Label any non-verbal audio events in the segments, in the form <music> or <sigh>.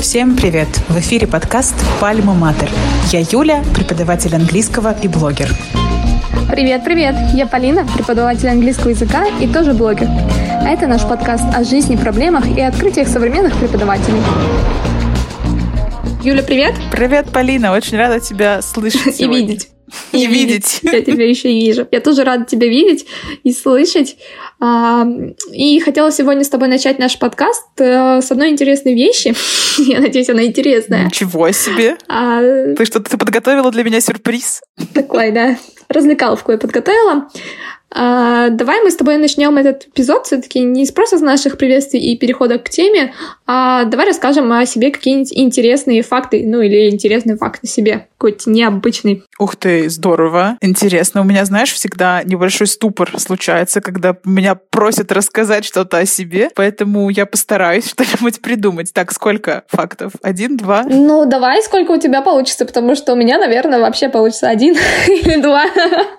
Всем привет! В эфире подкаст «Пальма Матер». Я Юля, преподаватель английского и блогер. Привет, привет! Я Полина, преподаватель английского языка и тоже блогер. А это наш подкаст о жизни, проблемах и открытиях современных преподавателей. Юля, привет! Привет, Полина! Очень рада тебя <laughs> слышать И видеть. И видеть. Я тебя еще и вижу. Я тоже рада тебя видеть и слышать. А, и хотела сегодня с тобой начать наш подкаст э, с одной интересной вещи. <laughs> Я надеюсь, она интересная. Ничего себе! А... Ты что-то подготовила для меня сюрприз? Такой, да. Развлекаловку я подготовила. А, давай мы с тобой начнем этот эпизод все-таки не с просто с наших приветствий и перехода к теме, а давай расскажем о себе какие-нибудь интересные факты, ну или интересный факт о себе, какой-то необычный. Ух ты, здорово, интересно. У меня, знаешь, всегда небольшой ступор случается, когда меня просят рассказать что-то о себе, поэтому я постараюсь <laughs> что-нибудь придумать. Так, сколько фактов? Один, два? Ну, давай, сколько у тебя получится, потому что у меня, наверное, вообще получится один <laughs> или два.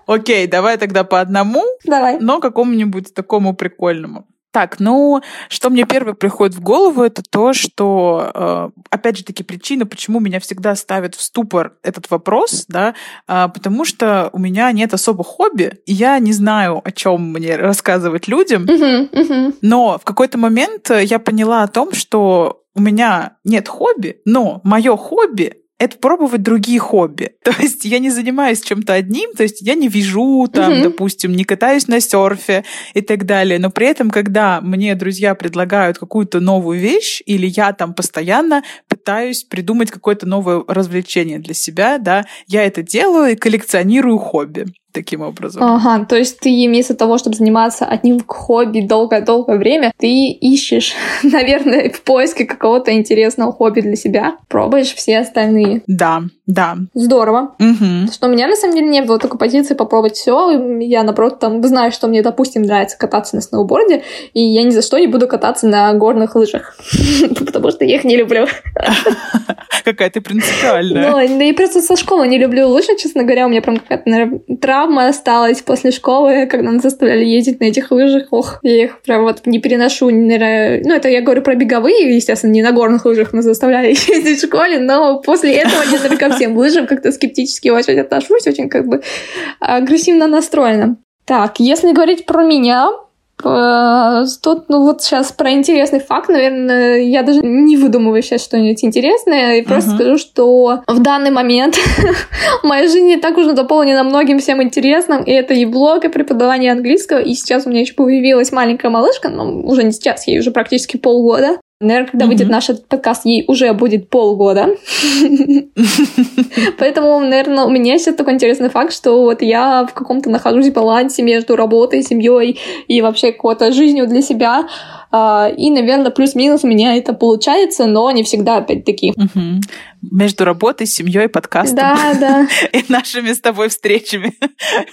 Окей, давай тогда по одному, Давай. но какому-нибудь такому прикольному. Так, ну, что мне первое приходит в голову, это то, что, э, опять же таки, причина, почему меня всегда ставят в ступор этот вопрос, да, а, потому что у меня нет особо хобби, и я не знаю, о чем мне рассказывать людям, uh-huh, uh-huh. но в какой-то момент я поняла о том, что у меня нет хобби, но мое хобби это пробовать другие хобби. <laughs> То есть я не занимаюсь чем-то одним, то есть я не вяжу, там, mm-hmm. допустим, не катаюсь на серфе и так далее. Но при этом, когда мне друзья предлагают какую-то новую вещь, или я там постоянно пытаюсь придумать какое-то новое развлечение для себя, да, я это делаю и коллекционирую хобби таким образом. Ага, то есть ты вместо того, чтобы заниматься одним хобби долгое-долгое время, ты ищешь, <laughs> наверное, в поиске какого-то интересного хобби для себя, пробуешь все остальные. Да, да. Здорово. Угу. Что у меня, на самом деле, не было такой позиции попробовать все. Я, наоборот, там знаю, что мне, допустим, нравится кататься на сноуборде, и я ни за что не буду кататься на горных лыжах, <laughs> потому что я их не люблю. <laughs> Какая ты принципиальная. Ну, я просто со школы не люблю лыжи, честно говоря. У меня прям какая-то травма осталась после школы, когда нас заставляли ездить на этих лыжах. Ох, я их прям вот не переношу. Не... Ну, это я говорю про беговые, естественно, не на горных лыжах нас заставляли <laughs> ездить в школе, но после этого я только ко всем лыжам как-то скептически очень отношусь, очень как бы агрессивно настроена. Так, если говорить про меня, тут, ну вот сейчас про интересный факт, наверное, я даже не выдумываю сейчас что-нибудь интересное, и просто uh-huh. скажу, что в данный момент <laughs> моя жизнь не так уж дополнена многим всем интересным, и это и блог, и преподавание английского, и сейчас у меня еще появилась маленькая малышка, но уже не сейчас, ей уже практически полгода, Наверное, когда mm-hmm. выйдет наш подкаст, ей уже будет полгода. <laughs> Поэтому, наверное, у меня сейчас такой интересный факт, что вот я в каком-то нахожусь балансе между работой, семьей и вообще какой-то жизнью для себя. А, и, наверное, плюс-минус у меня это получается, но не всегда, опять-таки. Угу. Между работой, семьей, подкастом. Да, да. <laughs> И нашими с тобой встречами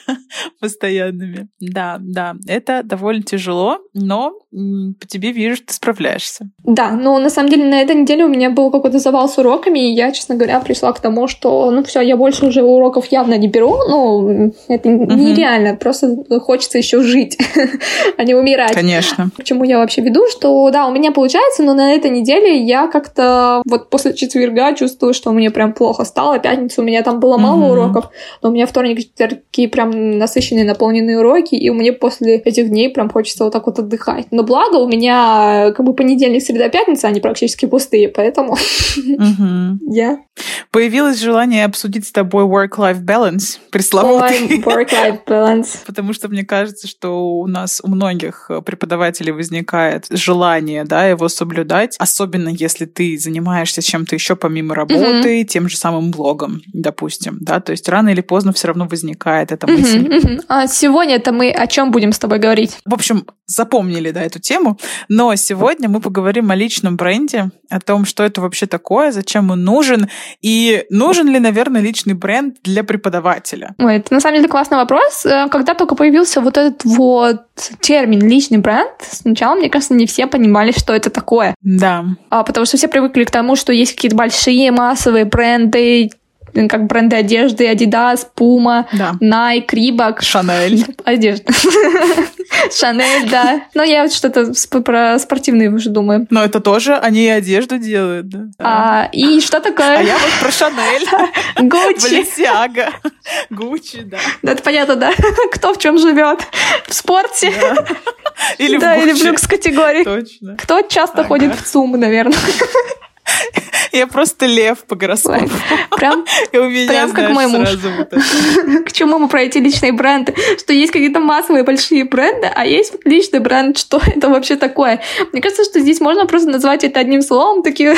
<laughs> постоянными. Да, да. Это довольно тяжело, но по тебе вижу, что ты справляешься. Да, но на самом деле на этой неделе у меня был какой-то завал с уроками, и я, честно говоря, пришла к тому, что, ну все, я больше уже уроков явно не беру, ну, это нереально, просто хочется еще жить, <laughs> а не умирать. Конечно. Почему я вообще веду, что да, у меня получается, но на этой неделе я как-то вот после четверга чувствую, что мне прям плохо стало. Пятницу у меня там было мало mm-hmm. уроков, но у меня вторник такие прям насыщенные, наполненные уроки, и мне после этих дней прям хочется вот так вот отдыхать. Но благо у меня как бы понедельник, среда, пятница, они практически пустые, поэтому <laughs> я... Появилось желание обсудить с тобой work-life balance, пресловутый. work-life balance. <laughs> Потому что мне кажется, что у нас у многих преподавателей возникает возникает желание, да, его соблюдать, особенно если ты занимаешься чем-то еще помимо работы, mm-hmm. тем же самым блогом, допустим, да, то есть рано или поздно все равно возникает эта мысль. Mm-hmm. Mm-hmm. А сегодня это мы о чем будем с тобой говорить? В общем, запомнили, да, эту тему, но сегодня мы поговорим о личном бренде, о том, что это вообще такое, зачем он нужен, и нужен ли, наверное, личный бренд для преподавателя. Ой, это на самом деле классный вопрос. Э, когда только появился вот этот вот термин личный бренд, сначала, мне кажется, кажется, не все понимали, что это такое. Да. А, потому что все привыкли к тому, что есть какие-то большие массовые бренды, как бренды одежды, Adidas, Puma, Да. Nike, Reebok. Шанель. <laughs> Одежда. <laughs> Шанель, да. Но я вот что-то про спортивные уже думаю. Но это тоже они и одежду делают, да. А, и что А такое? я вот про Шанель, <laughs> Гуччи. Баленсиага, Гуччи, да. Да, Это понятно, да? <laughs> Кто в чем живет? В спорте? Да. Или да, в или в люкс-категории. Точно. Кто часто Ага. ходит в ЦУМ, наверное? <laughs> <laughs> Я просто лев по гороскопу. Прям <laughs> И у меня, прям как знаешь, мой муж. сразу вот это. <laughs> к чему мы про эти личные бренды? Что есть какие-то массовые большие бренды, а есть личный бренд. Что это вообще такое? Мне кажется, что здесь можно просто назвать это одним словом, такие,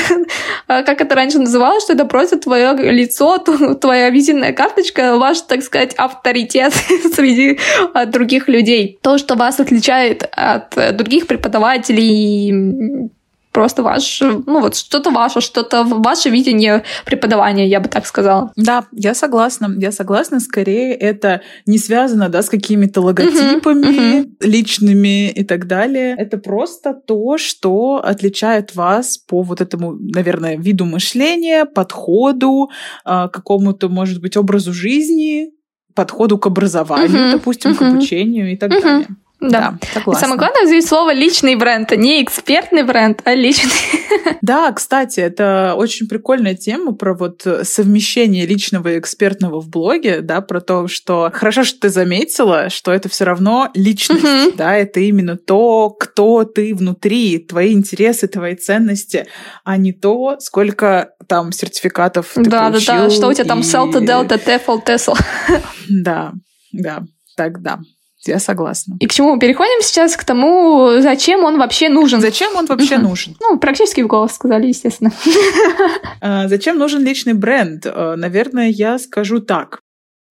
а, как это раньше называлось, что это просто твое лицо, твоя визитная карточка, ваш, так сказать, авторитет среди а, других людей. То, что вас отличает от э, других преподавателей, просто ваш, ну вот что-то ваше, что-то ваше видение преподавания, я бы так сказала. Да, я согласна. Я согласна. Скорее, это не связано да, с какими-то логотипами личными и так далее. Это просто то, что отличает вас по вот этому, наверное, виду мышления, подходу, а, какому-то, может быть, образу жизни, подходу к образованию, Мгм, допустим, к мгм. обучению и так Мгм. далее. Да. Согласна. самое главное здесь слово личный бренд, а не экспертный бренд, а личный. <laughs> Да, кстати, это очень прикольная тема про вот совмещение личного и экспертного в блоге, да, про то, что хорошо, что ты заметила, что это все равно личность, Мгм. да, это именно то, кто ты внутри, твои интересы, твои ценности, а не то, сколько там сертификатов ты Да, да, да. получил Что у тебя там и- Селта, Делта, Тефл, Тесл. <laughs> Да, да, так да, я согласна. И к чему мы переходим сейчас? К тому, зачем он вообще нужен. Зачем он вообще нужен? Ну, практически в голос сказали, естественно. <laughs> А, Зачем нужен личный бренд? А, Наверное, я скажу так.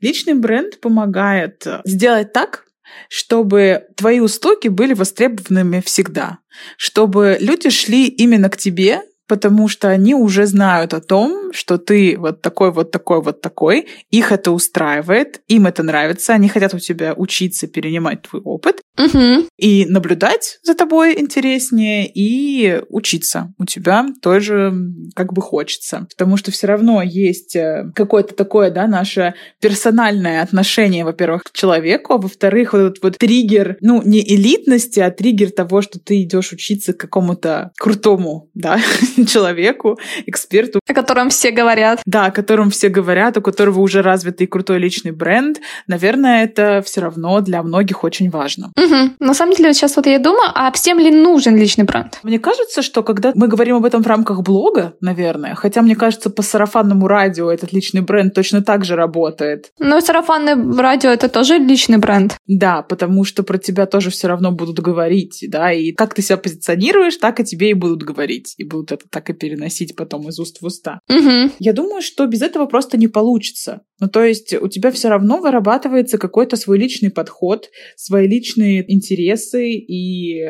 Личный бренд помогает сделать так, чтобы твои услуги были востребованными всегда, чтобы люди шли именно к тебе, потому что они уже знают о том, что ты вот такой, вот такой, вот такой, их это устраивает, им это нравится, они хотят у тебя учиться, перенимать твой опыт, Мгм. и наблюдать за тобой интереснее, и учиться у тебя тоже как бы хочется. Потому что все равно есть э, какое-то такое, да, наше персональное отношение, во-первых, к человеку, а во-вторых, вот этот вот триггер, ну, не элитности, а триггер того, что ты идешь учиться к какому-то крутому, да, <laughs> человеку, эксперту, О котором все говорят. да, о котором все говорят, у которого уже развитый крутой личный бренд, наверное, это все равно для многих очень важно. Мгм. На самом деле, вот сейчас вот я думаю, а всем ли нужен личный бренд? Мне кажется, что когда мы говорим об этом в рамках блога, наверное, хотя мне кажется, по сарафанному радио этот личный бренд точно так же работает. Ну, сарафанное радио — это тоже личный бренд. Да, потому что про тебя тоже все равно будут говорить, да, и как ты себя позиционируешь, так и тебе и будут говорить, и будут это так и переносить потом из уст в уста. Мгм. Я думаю, что без этого просто не получится. Ну, то есть у тебя все равно вырабатывается какой-то свой личный подход, свои личные интересы, и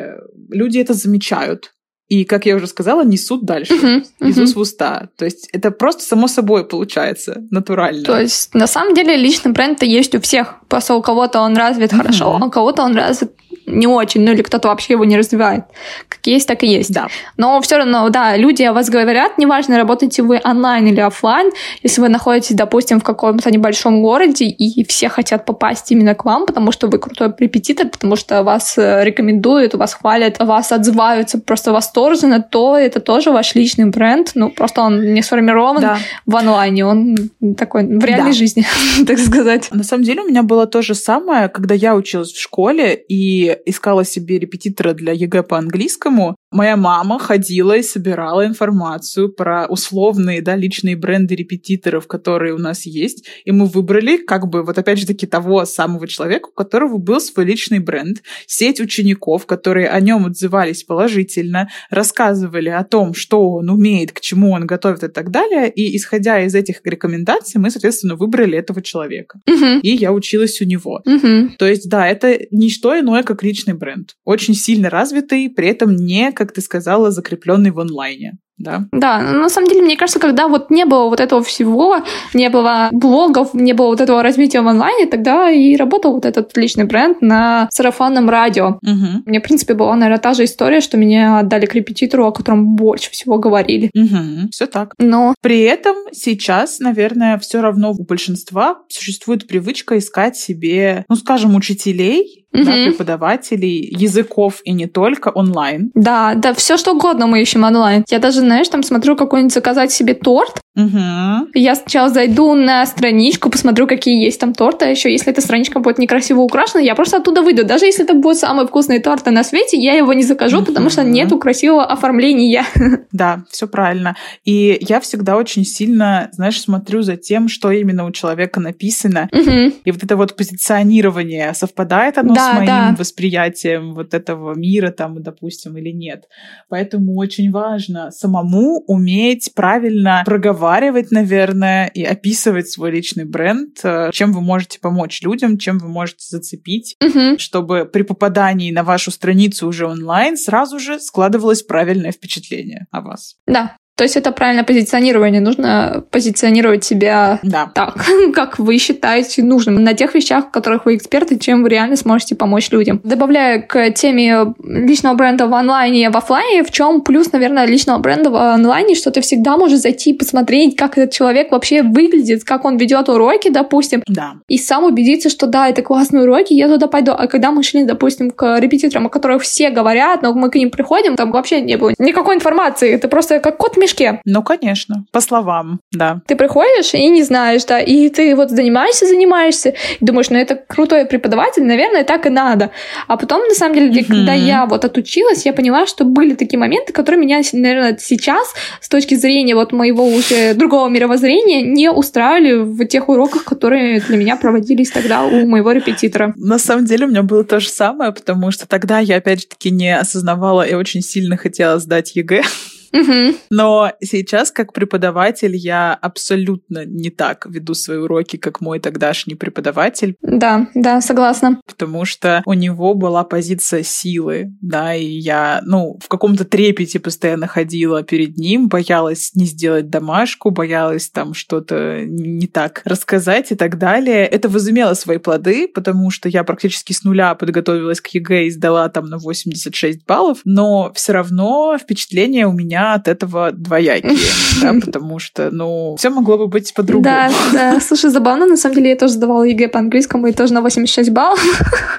люди это замечают. И, как я уже сказала, несут дальше. Мгм. Из Мгм. уст в уста. То есть это просто само собой получается, натурально. То есть, на самом деле, личный бренд-то есть у всех. Просто у кого-то он развит Мгм. хорошо, а у кого-то он развит не очень, ну или кто-то вообще его не развивает. Как есть, так и есть. Да. Но все равно, да, люди о вас говорят, неважно, работаете вы онлайн или офлайн, если вы находитесь, допустим, в каком-то небольшом городе, и все хотят попасть именно к вам, потому что вы крутой репетитор, потому что вас э, рекомендуют, вас хвалят, вас отзываются просто восторженно, то это тоже ваш личный бренд, ну, просто он не сформирован Да. в онлайне, он такой в реальной Да. жизни, <laughs> так сказать. На самом деле у меня было то же самое, когда я училась в школе и искала себе репетитора для ЕГЭ по английскому. Моя мама ходила и собирала информацию про условные, да, личные бренды репетиторов, которые у нас есть. И мы выбрали, как бы, вот опять же таки, того самого человека, у которого был свой личный бренд, сеть учеников, которые о нем отзывались положительно, рассказывали о том, что он умеет, к чему он готовит и так далее. И исходя из этих рекомендаций, мы, соответственно, выбрали этого человека. Мгм. И я училась у него. Мгм. То есть, да, это не что иное, как личный бренд. Очень сильно развитый, при этом не, как ты сказала, закрепленный в онлайне. Да? Да, на самом деле, мне кажется, когда вот не было вот этого всего, не было блогов, не было вот этого развития в онлайне, тогда и работал вот этот личный бренд на сарафанном радио. Угу. Мне, в принципе, была, наверное, та же история, что меня отдали к репетитору, о котором больше всего говорили. Угу. Все так. Но При этом сейчас, наверное, все равно у большинства существует привычка искать себе, ну, скажем, учителей, да, Мгм. преподавателей языков и не только онлайн. да, да, все что угодно мы ищем онлайн. Я даже, знаешь, там смотрю какой-нибудь заказать себе торт. Угу. Я сначала зайду на страничку, посмотрю, какие есть там торты. А еще, если эта страничка будет некрасиво украшена, я просто оттуда выйду. Даже если это будет самый вкусный торт на свете, я его не закажу, потому что нету красивого оформления. <laughs> Да, все правильно. И я всегда очень сильно, знаешь, смотрю за тем, что именно у человека написано. Мгм. И вот это вот позиционирование, совпадает оно Да, с моим да. восприятием вот этого мира, там, допустим, или нет. Поэтому очень важно самому уметь правильно проговаривать, наверное, и описывать свой личный бренд, э, чем вы можете помочь людям, чем вы можете зацепить, Мгм. чтобы при попадании на вашу страницу уже онлайн сразу же складывалось правильное впечатление о вас. Да. То есть это правильное позиционирование. Нужно позиционировать себя Да. так, <laughs> как вы считаете нужным, на тех вещах, в которых вы эксперты, чем вы реально сможете помочь людям. Добавляя к теме личного бренда в онлайне и в офлайне, в чем плюс, наверное, личного бренда в онлайне, что ты всегда можешь зайти и посмотреть, как этот человек вообще выглядит, как он ведет уроки, допустим, Да. и сам убедиться, что да, это классные уроки, я туда пойду. А когда мы шли, допустим, к репетиторам, о которых все говорят, но мы к ним приходим, там вообще не было никакой информации. Это просто как кот в мешке. Ну, конечно, по словам, да. Ты приходишь и не знаешь, да, и ты вот занимаешься, занимаешься, и думаешь, ну это крутой преподаватель, наверное, так и надо. А потом, на самом деле, Мгм. когда я вот отучилась, я поняла, что были такие моменты, которые меня, наверное, сейчас, с точки зрения вот моего уже другого мировоззрения, не устраивали в тех уроках, которые для меня проводились тогда у моего репетитора. На самом деле у меня было то же самое, потому что тогда я, опять же таки, не осознавала и очень сильно хотела сдать ЕГЭ. <laughs> Мгм. Но сейчас, как преподаватель, я абсолютно не так веду свои уроки, как мой тогдашний преподаватель, Да, да, согласна. потому что у него была позиция силы, да, и я, ну, в каком-то трепете постоянно ходила перед ним, боялась не сделать домашку, боялась там что-то не так рассказать и так далее. Это возымело свои плоды, потому что я практически с нуля подготовилась к ЕГЭ и сдала там на 86 баллов, но все равно впечатление у меня от этого двоякие, <laughs> да, потому что, ну, все могло бы быть по-другому. Да, да. Слушай, забавно, на самом деле я тоже сдавала ЕГЭ по английскому и тоже на 86 баллов.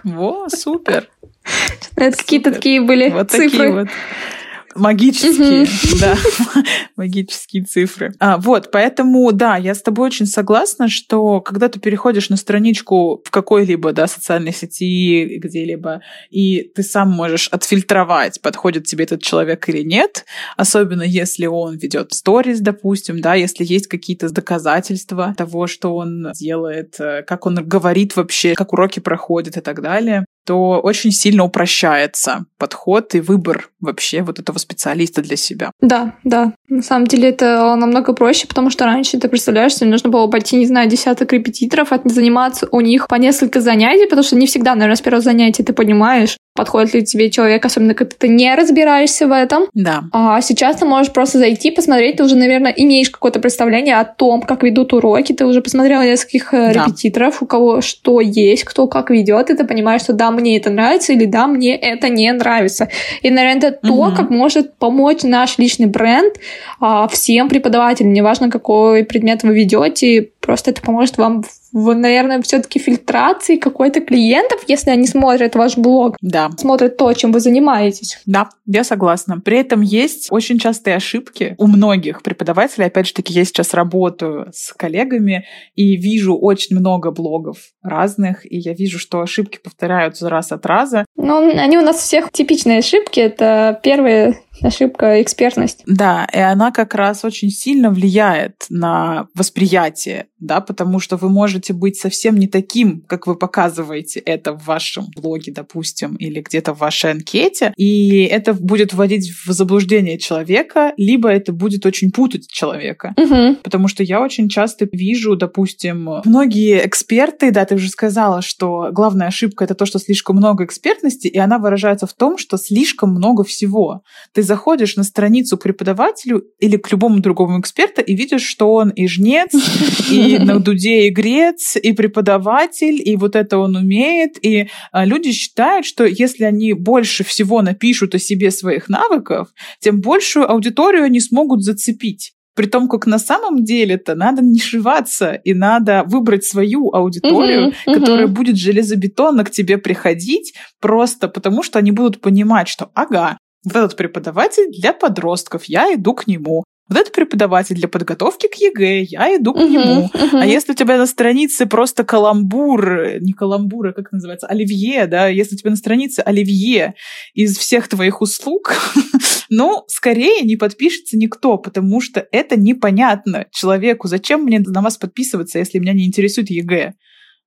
Во, супер. <laughs> Это какие-то такие были Вот цифры. такие вот. Магические, <laughs> да, магические цифры. А, вот, поэтому, да, я с тобой очень согласна, что когда ты переходишь на страничку в какой-либо, да, социальной сети, где-либо, и ты сам можешь отфильтровать, подходит тебе этот человек или нет, особенно если он ведет сторис, допустим, да, если есть какие-то доказательства того, что он делает, э, как он говорит вообще, как уроки проходят и так далее, то очень сильно упрощается подход и выбор вообще вот этого специалиста для себя. Да, да. На самом деле это намного проще, потому что раньше, ты представляешь, что нужно было пойти, не знаю, десяток репетиторов, заниматься у них по несколько занятий, потому что не всегда, наверное, с первого занятия ты понимаешь, подходит ли тебе человек, особенно когда ты не разбираешься в этом. Да. А сейчас ты можешь просто зайти, посмотреть, ты уже, наверное, имеешь какое-то представление о том, как ведут уроки, ты уже посмотрел нескольких э, Да. репетиторов, у кого что есть, кто как ведет, и ты понимаешь, что да, мне это нравится, или да, мне это не нравится. И, наверное, это то, Мгм. как может помочь наш личный бренд а, всем преподавателям, неважно, какой предмет вы ведете, просто это поможет вам в, наверное, все-таки фильтрации какой-то клиентов, если они смотрят ваш блог, Да. смотрят то, чем вы занимаетесь. Да, я согласна. При этом есть очень частые ошибки у многих преподавателей. Опять же таки, я сейчас работаю с коллегами и вижу очень много блогов разных, и я вижу, что ошибки повторяются раз от раза. Ну, они у нас у всех типичные ошибки. Это первая ошибка — экспертность. Да, и она как раз очень сильно влияет на восприятие, да, потому что вы можете быть совсем не таким, как вы показываете это в вашем блоге, допустим, или где-то в вашей анкете, и это будет вводить в заблуждение человека, либо это будет очень путать человека. Мгм. Потому что я очень часто вижу, допустим, многие эксперты, да, ты уже сказала, что главная ошибка это то, что слишком много экспертности, и она выражается в том, что слишком много всего. Ты заходишь на страницу к преподавателю или к любому другому эксперту и видишь, что он и жнец, и на <laughs> дуде игрец, и преподаватель, и вот это он умеет. И а, люди считают, что если они больше всего напишут о себе своих навыков, тем большую аудиторию они смогут зацепить. При том, как на самом деле-то надо нишеваться и надо выбрать свою аудиторию, uh-huh, которая uh-huh. будет железобетонно к тебе приходить, просто потому что они будут понимать, что ага, вот этот преподаватель для подростков, я иду к нему. Вот это преподаватель для подготовки к ЕГЭ, я иду к uh-huh, нему. Uh-huh. А если у тебя на странице просто каламбур, не каламбур, а как называется, оливье, да, если у тебя на странице оливье из всех твоих услуг, <laughs> ну, скорее не подпишется никто, потому что это непонятно человеку. Зачем мне на вас подписываться, если меня не интересует ЕГЭ?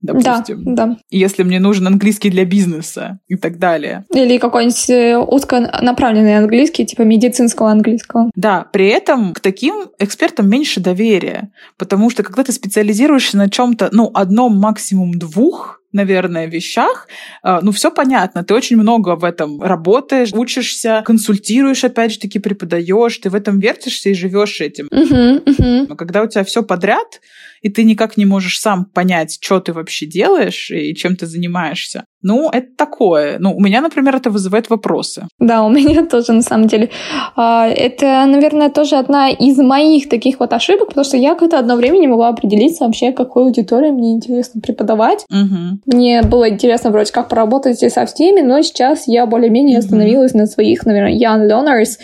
Допустим. Да, да. Если мне нужен английский для бизнеса и так далее. Или какой-нибудь э, узконаправленный английский, типа медицинского английского. Да, при этом к таким экспертам меньше доверия, потому что когда ты специализируешься на чем-то, ну, одном, максимум двух, наверное, вещах, э, ну, все понятно, ты очень много в этом работаешь, учишься, консультируешь, опять же таки, преподаешь, ты в этом вертишься и живешь этим. Uh-huh, uh-huh. Но когда у тебя все подряд, и ты никак не можешь сам понять, что ты вообще делаешь и чем ты занимаешься. Ну, это такое. Ну, у меня, например, это вызывает вопросы. Да, у меня <laughs> тоже, на самом деле. А, это, наверное, тоже одна из моих таких вот ошибок, потому что я как-то одно время не могла определиться вообще, какой аудитории мне интересно преподавать. Угу. Мне было интересно вроде как поработать со всеми, но сейчас я более-менее угу. остановилась на своих, наверное, young learners,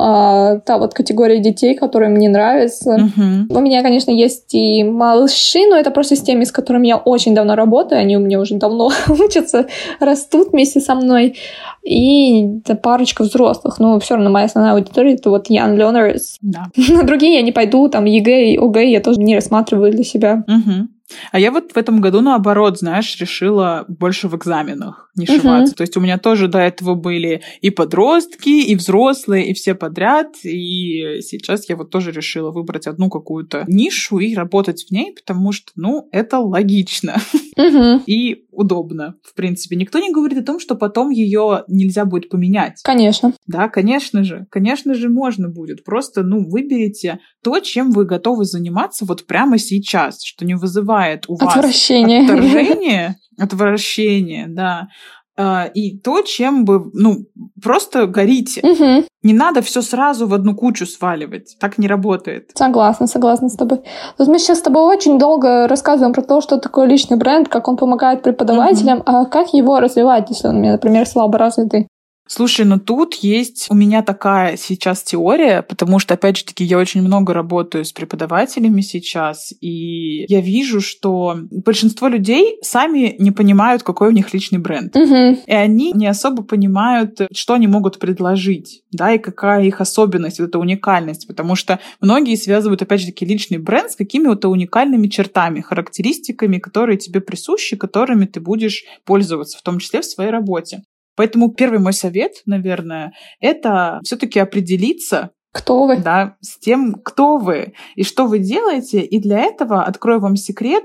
а, та вот категория детей, которые мне нравятся. Uh-huh. У меня, конечно, есть и малыши, но это просто с теми, с которыми я очень давно работаю. Они у меня уже давно <laughs> учатся, растут вместе со мной. И парочка взрослых. Но все равно моя основная аудитория — это вот young learners. Да. <laughs> На другие я не пойду, там ЕГЭ и ОГЭ я тоже не рассматриваю для себя. Uh-huh. А я вот в этом году, наоборот, знаешь, решила больше в экзаменах нишеваться. Uh-huh. То есть у меня тоже до этого были и подростки, и взрослые, и все подряд. И сейчас я вот тоже решила выбрать одну какую-то нишу и работать в ней, потому что, ну, это логично. Uh-huh. <laughs> И удобно, в принципе. Никто не говорит о том, что потом ее нельзя будет поменять. Конечно. Да, конечно же. Конечно же, можно будет. Просто, ну, выберите то, чем вы готовы заниматься вот прямо сейчас, что не вызывает у вас отвращение, отторжение, <laughs> отвращение, да. А, и то, чем бы, ну, просто горите. Угу. Не надо все сразу в одну кучу сваливать. Так не работает. Согласна, согласна с тобой. Вот мы сейчас с тобой очень долго рассказываем про то, что такое личный бренд, как он помогает преподавателям, угу. а как его развивать, если он, например, слабо развитый. Слушай, ну тут есть у меня такая сейчас теория, потому что, опять же таки, я очень много работаю с преподавателями сейчас, и я вижу, что большинство людей сами не понимают, какой у них личный бренд. Угу. И они не особо понимают, что они могут предложить, да, и какая их особенность, вот эта уникальность, потому что многие связывают, опять же таки, личный бренд с какими-то уникальными чертами, характеристиками, которые тебе присущи, которыми ты будешь пользоваться, в том числе в своей работе. Поэтому первый мой совет, наверное, это все-таки определиться, кто вы? Да, с тем, кто вы и что вы делаете. И для этого, открою вам секрет,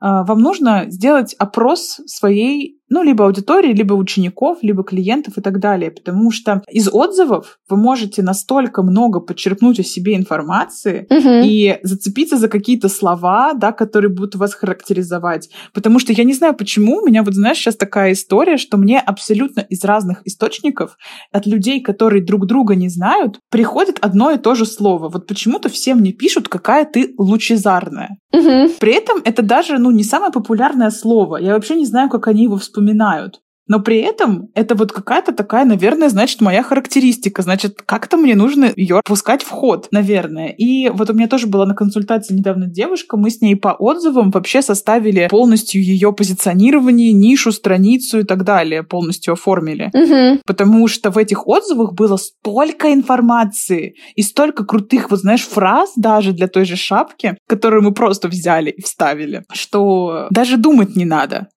а, вам нужно сделать опрос своей ну, либо аудитории, либо учеников, либо клиентов и так далее. Потому что из отзывов вы можете настолько много подчеркнуть о себе информации угу. и зацепиться за какие-то слова, да, которые будут вас характеризовать. Потому что я не знаю, почему у меня вот, знаешь, сейчас такая история, что мне абсолютно из разных источников от людей, которые друг друга не знают, приходит одно и то же слово. Вот почему-то все мне пишут, какая ты лучезарная. Угу. При этом это даже, ну, не самое популярное слово. Я вообще не знаю, как они его вспоминают вспоминают. Но при этом это вот какая-то такая, наверное, значит, моя характеристика. Значит, как-то мне нужно ее пускать в ход, наверное. И вот у меня тоже была на консультации недавно девушка, мы с ней по отзывам вообще составили полностью ее позиционирование, нишу, страницу и так далее, полностью оформили. Угу. Потому что в этих отзывах было столько информации и столько крутых, вот знаешь, фраз даже для той же шапки, которую мы просто взяли и вставили, что даже думать не надо.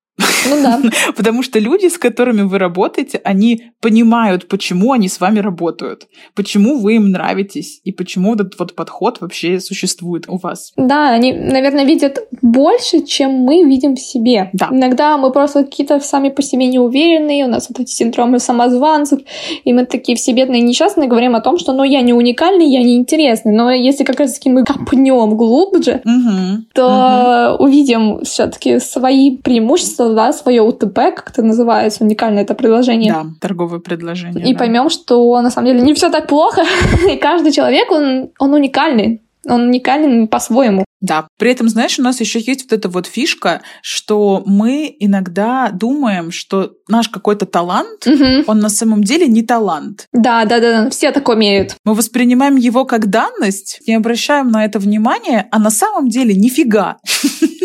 Ну да. <laughs> Потому что люди, с которыми вы работаете, они понимают, почему они с вами работают, почему вы им нравитесь и почему этот вот подход вообще существует у вас. Да, они, наверное, видят больше, чем мы видим в себе. Да. Иногда мы просто какие-то сами по себе неуверенные, у нас вот эти синдромы самозванцев, и мы такие все бедные и несчастные говорим о том, что ну я не уникальный, я не интересный. Но если как раз таки мы копнем глубже, Мгм. то увидим все-таки свои преимущества, да, свое УТП, как это называется, уникальное это предложение. Да, торговое предложение. И да. поймем, что на самом деле не все так плохо, <laughs> и каждый человек, он, он уникальный. Он уникален по-своему. Да. При этом, знаешь, у нас еще есть вот эта вот фишка, что мы иногда думаем, что наш какой-то талант, Мгм. он на самом деле не талант. Да, да, да, все так умеют. Мы воспринимаем его как данность, не обращаем на это внимания, а на самом деле нифига. <laughs>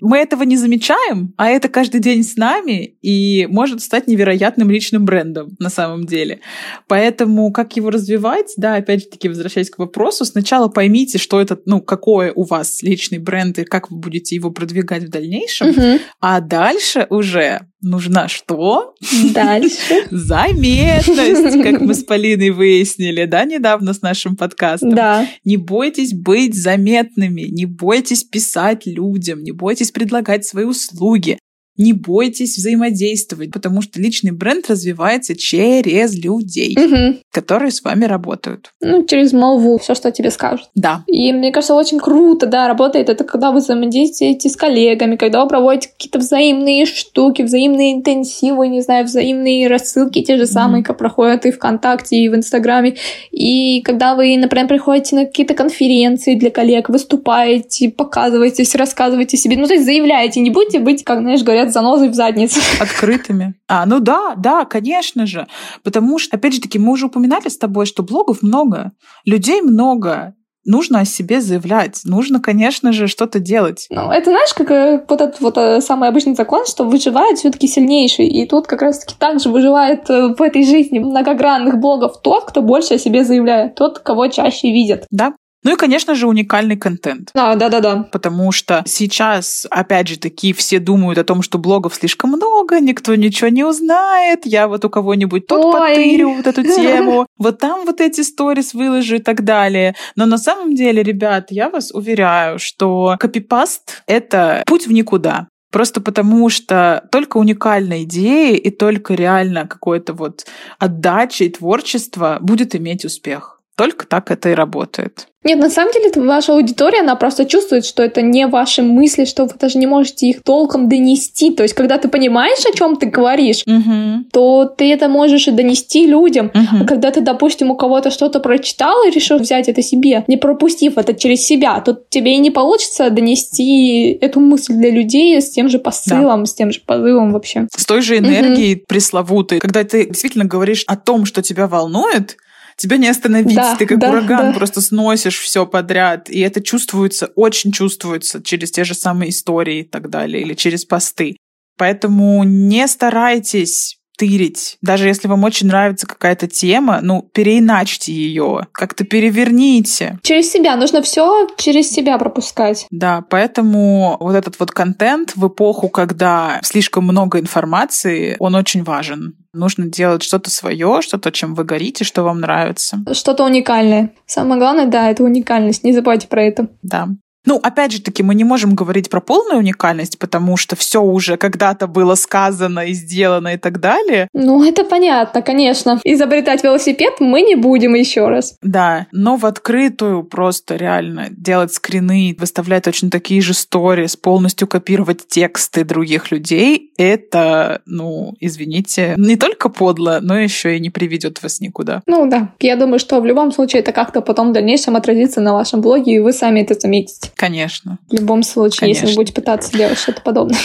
Мы этого не замечаем, а это каждый день с нами и может стать невероятным личным брендом на самом деле. Поэтому как его развивать, да, опять же таки возвращаясь к вопросу, сначала поймите, что это, ну, какой у вас личный бренд и как вы будете его продвигать в дальнейшем, Мгм. а дальше уже нужна что? Дальше. <laughs> Заметность, как мы с Полиной выяснили, да, недавно с нашим подкастом. Да. Не бойтесь быть заметными, не бойтесь писать людям, не бойтесь предлагать свои услуги, не бойтесь взаимодействовать, потому что личный бренд развивается через людей, Мгм. которые с вами работают. Ну, через молву, все, что тебе скажут. Да, И мне кажется, очень круто, да, работает это, когда вы взаимодействуете с коллегами, когда вы проводите какие-то взаимные штуки, взаимные интенсивы, не знаю, взаимные рассылки, те же самые, как проходят и ВКонтакте, и в Инстаграме. И когда вы, например, приходите на какие-то конференции для коллег, выступаете, показываетесь, рассказываете себе, ну, то есть заявляете, не будете быть, как, знаешь, говорят, занозой в заднице. <laughs> открытыми. А, ну да, да, конечно же. Потому что, опять же таки, мы уже упоминали с тобой, что блогов много, людей много, нужно о себе заявлять, нужно, конечно же, что-то делать. Ну, это знаешь, как э, вот этот вот э, самый обычный закон, что выживает все-таки сильнейший. И тут как раз-таки также выживает э, в этой жизни многогранных блогов тот, кто больше о себе заявляет, тот, кого чаще видят. Да? Ну и, конечно же, уникальный контент. Да, да, да, да. Потому что сейчас, опять же таки, все думают о том, что блогов слишком много, никто ничего не узнает, я вот у кого-нибудь тут Ой. потырю вот эту <laughs> тему, вот там вот эти сторис выложу и так далее. Но на самом деле, ребят, я вас уверяю, что копипаст — это путь в никуда. Просто потому, что только уникальная идея и только реально какое-то вот отдача и творчество будет иметь успех. Только так это и работает. Нет, на самом деле, ваша аудитория, она просто чувствует, что это не ваши мысли, что вы даже не можете их толком донести. То есть, когда ты понимаешь, о чем ты говоришь, Мгм. то ты это можешь и донести людям. Мгм. А когда ты, допустим, у кого-то что-то прочитал и решил взять это себе, не пропустив это через себя, то тебе и не получится донести эту мысль для людей с тем же посылом, с тем же позывом вообще. с той же энергией пресловутой. Когда ты действительно говоришь о том, что тебя волнует, тебя не остановить. Да, ты как да, ураган да. просто сносишь все подряд. И это чувствуется, очень чувствуется через те же самые истории и так далее, или через посты. Поэтому не старайтесь тырить. Даже если вам очень нравится какая-то тема, ну, переиначьте ее, как-то переверните. Через себя. Нужно все через себя пропускать. Да, поэтому вот этот вот контент в эпоху, когда слишком много информации, он очень важен. Нужно делать что-то свое, что-то, чем вы горите, что вам нравится. Что-то уникальное. Самое главное, да, это уникальность. Не забывайте про это. Да. Ну, опять же таки, мы не можем говорить про полную уникальность, потому что все уже когда-то было сказано и сделано и так далее. Ну, это понятно, конечно. Изобретать велосипед мы не будем еще раз. Да, но в открытую просто реально делать скрины, выставлять точно такие же сторис, полностью копировать тексты других людей, это, ну, извините, не только подло, но еще и не приведет вас никуда. Ну да, я думаю, что в любом случае это как-то потом в дальнейшем отразится на вашем блоге, и вы сами это заметите. Конечно. В любом случае, если вы Конечно. будете пытаться делать что-то подобное.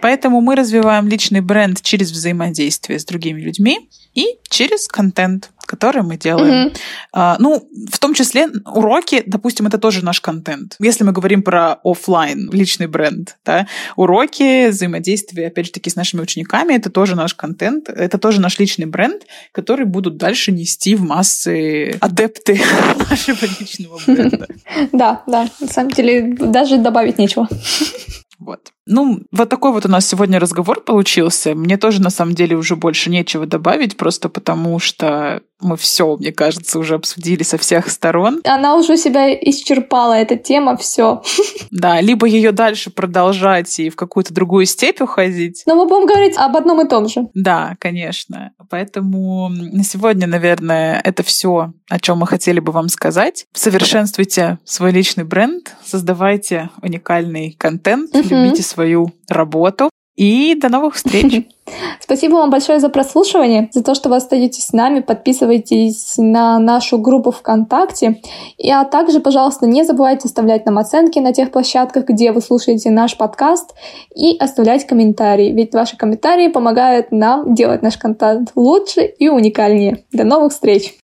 Поэтому мы развиваем личный бренд через взаимодействие с другими людьми и через контент, который мы делаем. Мгм. А, ну, в том числе уроки, допустим, это тоже наш контент. Если мы говорим про оффлайн, личный бренд, да, уроки, взаимодействие, опять же таки, с нашими учениками, это тоже наш контент, это тоже наш личный бренд, который будут дальше нести в массы адепты <laughs> нашего личного бренда. <laughs> Да, да, на самом деле даже добавить нечего. Вот. Ну, вот такой вот у нас сегодня разговор получился. Мне тоже, на самом деле, уже больше нечего добавить, просто потому что мы все, мне кажется, уже обсудили со всех сторон. Она уже себя исчерпала, эта тема, все. Да, либо ее дальше продолжать и в какую-то другую степь уходить. Но мы будем говорить об одном и том же. Да, конечно. Поэтому на сегодня, наверное, это все, о чем мы хотели бы вам сказать. Совершенствуйте свой личный бренд, создавайте уникальный контент, любите свою работу. И до новых встреч! <laughs> Спасибо вам большое за прослушивание, за то, что вы остаетесь с нами, подписывайтесь на нашу группу ВКонтакте, и, а также, пожалуйста, не забывайте оставлять нам оценки на тех площадках, где вы слушаете наш подкаст, и оставлять комментарии, ведь ваши комментарии помогают нам делать наш контент лучше и уникальнее. До новых встреч!